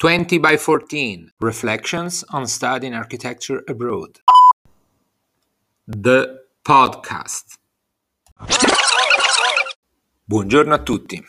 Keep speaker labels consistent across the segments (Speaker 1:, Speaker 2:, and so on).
Speaker 1: 20 by 14 Reflections on Studying Architecture Abroad. The podcast. Buongiorno a tutti.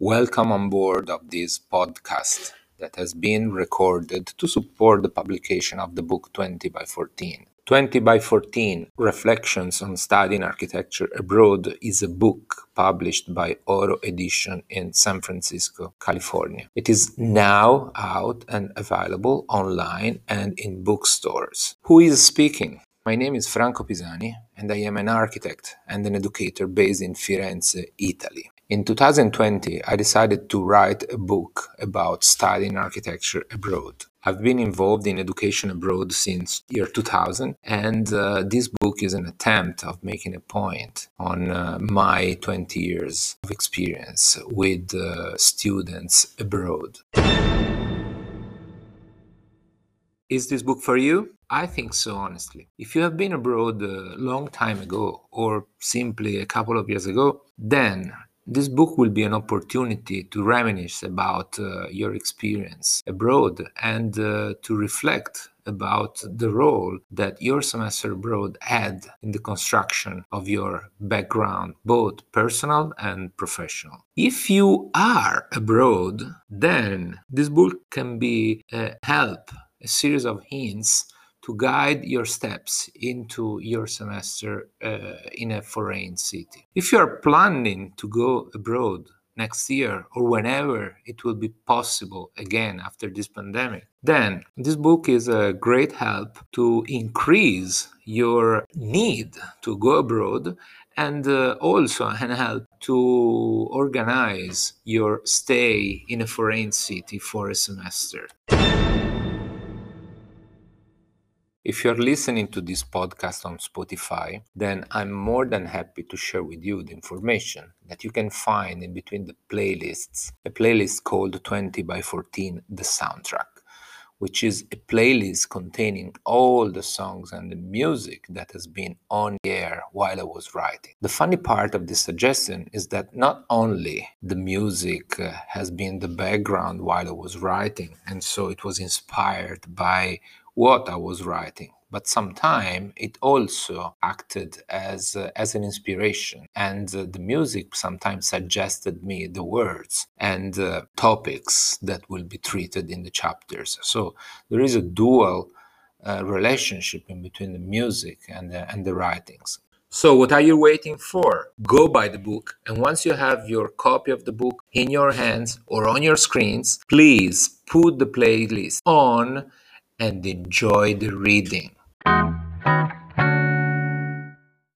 Speaker 1: Welcome on board of this podcast that has been recorded to support the publication of the book 20 by 14 20 by 14 Reflections on Studying Architecture Abroad is a book published by Oro Edition in San Francisco, California. It is now out and available online and in bookstores. Who is speaking? My name is Franco Pisani and I am an architect and an educator based in Firenze, Italy. In 2020, I decided to write a book about studying architecture abroad. I've been involved in education abroad since year 2000, and uh, this book is an attempt of making a point on uh, my 20 years of experience with uh, students abroad. Is this book for you? I think so, honestly. If you have been abroad a long time ago or simply a couple of years ago, then this book will be an opportunity to reminisce about uh, your experience abroad and uh, to reflect about the role that your semester abroad had in the construction of your background, both personal and professional. If you are abroad, then this book can be a help, a series of hints to guide your steps into your semester uh, in a foreign city. If you are planning to go abroad next year or whenever it will be possible again after this pandemic, then this book is a great help to increase your need to go abroad and uh, also an help to organize your stay in a foreign city for a semester. If you're listening to this podcast on Spotify, then I'm more than happy to share with you the information that you can find in between the playlists. A playlist called 20 by 14 The Soundtrack, which is a playlist containing all the songs and the music that has been on air while I was writing. The funny part of this suggestion is that not only the music uh, has been the background while I was writing, and so it was inspired by what I was writing, but sometimes it also acted as uh, as an inspiration, and uh, the music sometimes suggested me the words and uh, topics that will be treated in the chapters. So there is a dual uh, relationship in between the music and the, and the writings. So, what are you waiting for? Go buy the book, and once you have your copy of the book in your hands or on your screens, please put the playlist on and enjoy the reading.